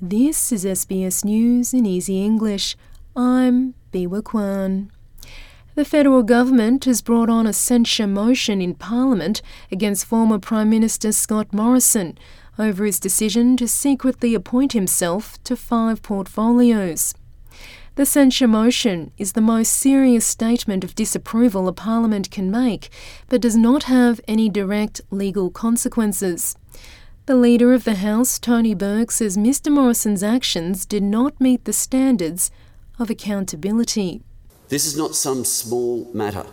This is SBS News in Easy English. I'm Biwa Kwan. The federal government has brought on a censure motion in Parliament against former Prime Minister Scott Morrison over his decision to secretly appoint himself to five portfolios. The censure motion is the most serious statement of disapproval a parliament can make, but does not have any direct legal consequences. The Leader of the House, Tony Burke, says Mr Morrison's actions did not meet the standards of accountability. This is not some small matter.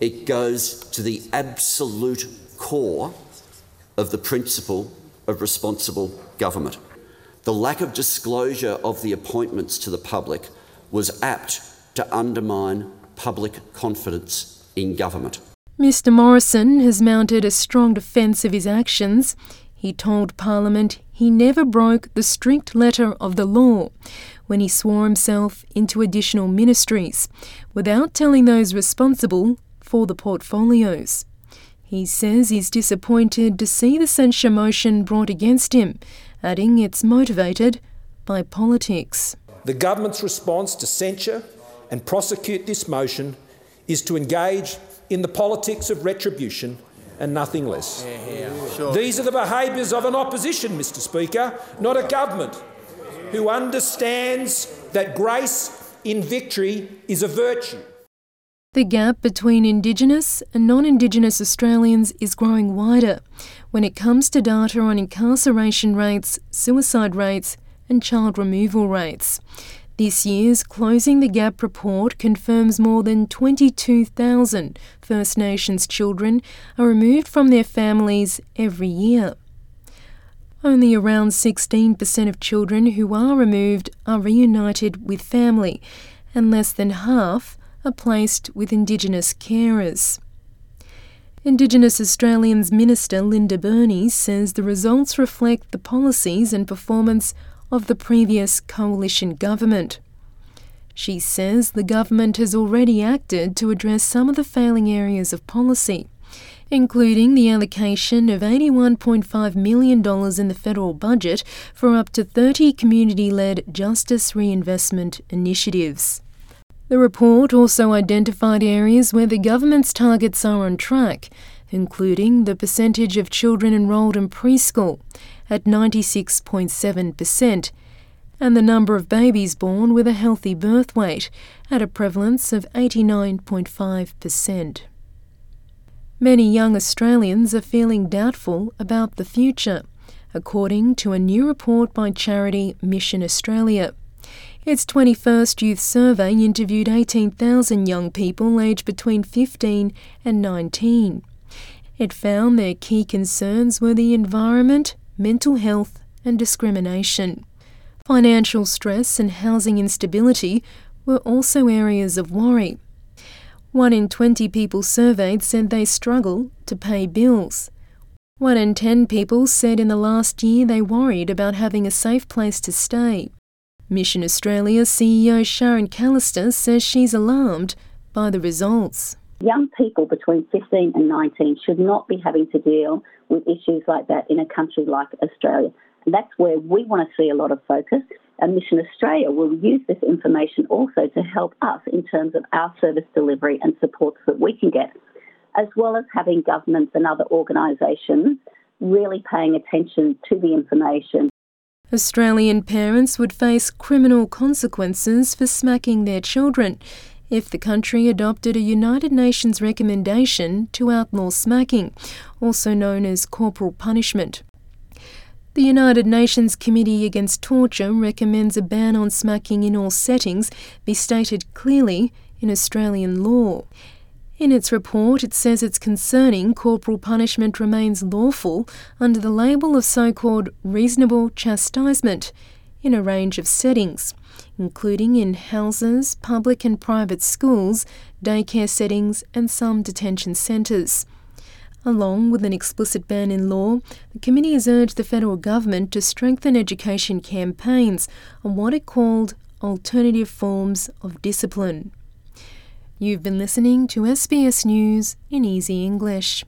It goes to the absolute core of the principle of responsible government. The lack of disclosure of the appointments to the public was apt to undermine public confidence in government. Mr Morrison has mounted a strong defence of his actions. He told Parliament he never broke the strict letter of the law when he swore himself into additional ministries without telling those responsible for the portfolios. He says he's disappointed to see the censure motion brought against him, adding it's motivated by politics. The government's response to censure and prosecute this motion is to engage in the politics of retribution and nothing less. Yeah, yeah, sure. These are the behaviours of an opposition, Mr Speaker, not a government who understands that grace in victory is a virtue. The gap between Indigenous and non Indigenous Australians is growing wider when it comes to data on incarceration rates, suicide rates, and child removal rates. This year's Closing the Gap report confirms more than 22,000 First Nations children are removed from their families every year. Only around 16% of children who are removed are reunited with family, and less than half are placed with Indigenous carers. Indigenous Australians Minister Linda Burney says the results reflect the policies and performance of the previous coalition government. She says the government has already acted to address some of the failing areas of policy, including the allocation of $81.5 million in the federal budget for up to 30 community led justice reinvestment initiatives. The report also identified areas where the government's targets are on track, including the percentage of children enrolled in preschool at 96.7%, and the number of babies born with a healthy birth weight at a prevalence of 89.5%. Many young Australians are feeling doubtful about the future, according to a new report by charity Mission Australia. Its 21st Youth Survey interviewed 18,000 young people aged between 15 and 19. It found their key concerns were the environment, mental health, and discrimination. Financial stress and housing instability were also areas of worry. One in 20 people surveyed said they struggle to pay bills. One in 10 people said in the last year they worried about having a safe place to stay. Mission Australia CEO Sharon Callister says she's alarmed by the results. Young people between 15 and 19 should not be having to deal with issues like that in a country like Australia. And that's where we want to see a lot of focus. And Mission Australia will use this information also to help us in terms of our service delivery and supports that we can get, as well as having governments and other organisations really paying attention to the information. Australian parents would face criminal consequences for smacking their children if the country adopted a United Nations recommendation to outlaw smacking, also known as corporal punishment. The United Nations Committee Against Torture recommends a ban on smacking in all settings be stated clearly in Australian law. In its report, it says it's concerning corporal punishment remains lawful under the label of so called reasonable chastisement in a range of settings including in houses, public and private schools, daycare settings, and some detention centres. Along with an explicit ban in law, the committee has urged the federal government to strengthen education campaigns on what it called alternative forms of discipline. You've been listening to SBS News in Easy English.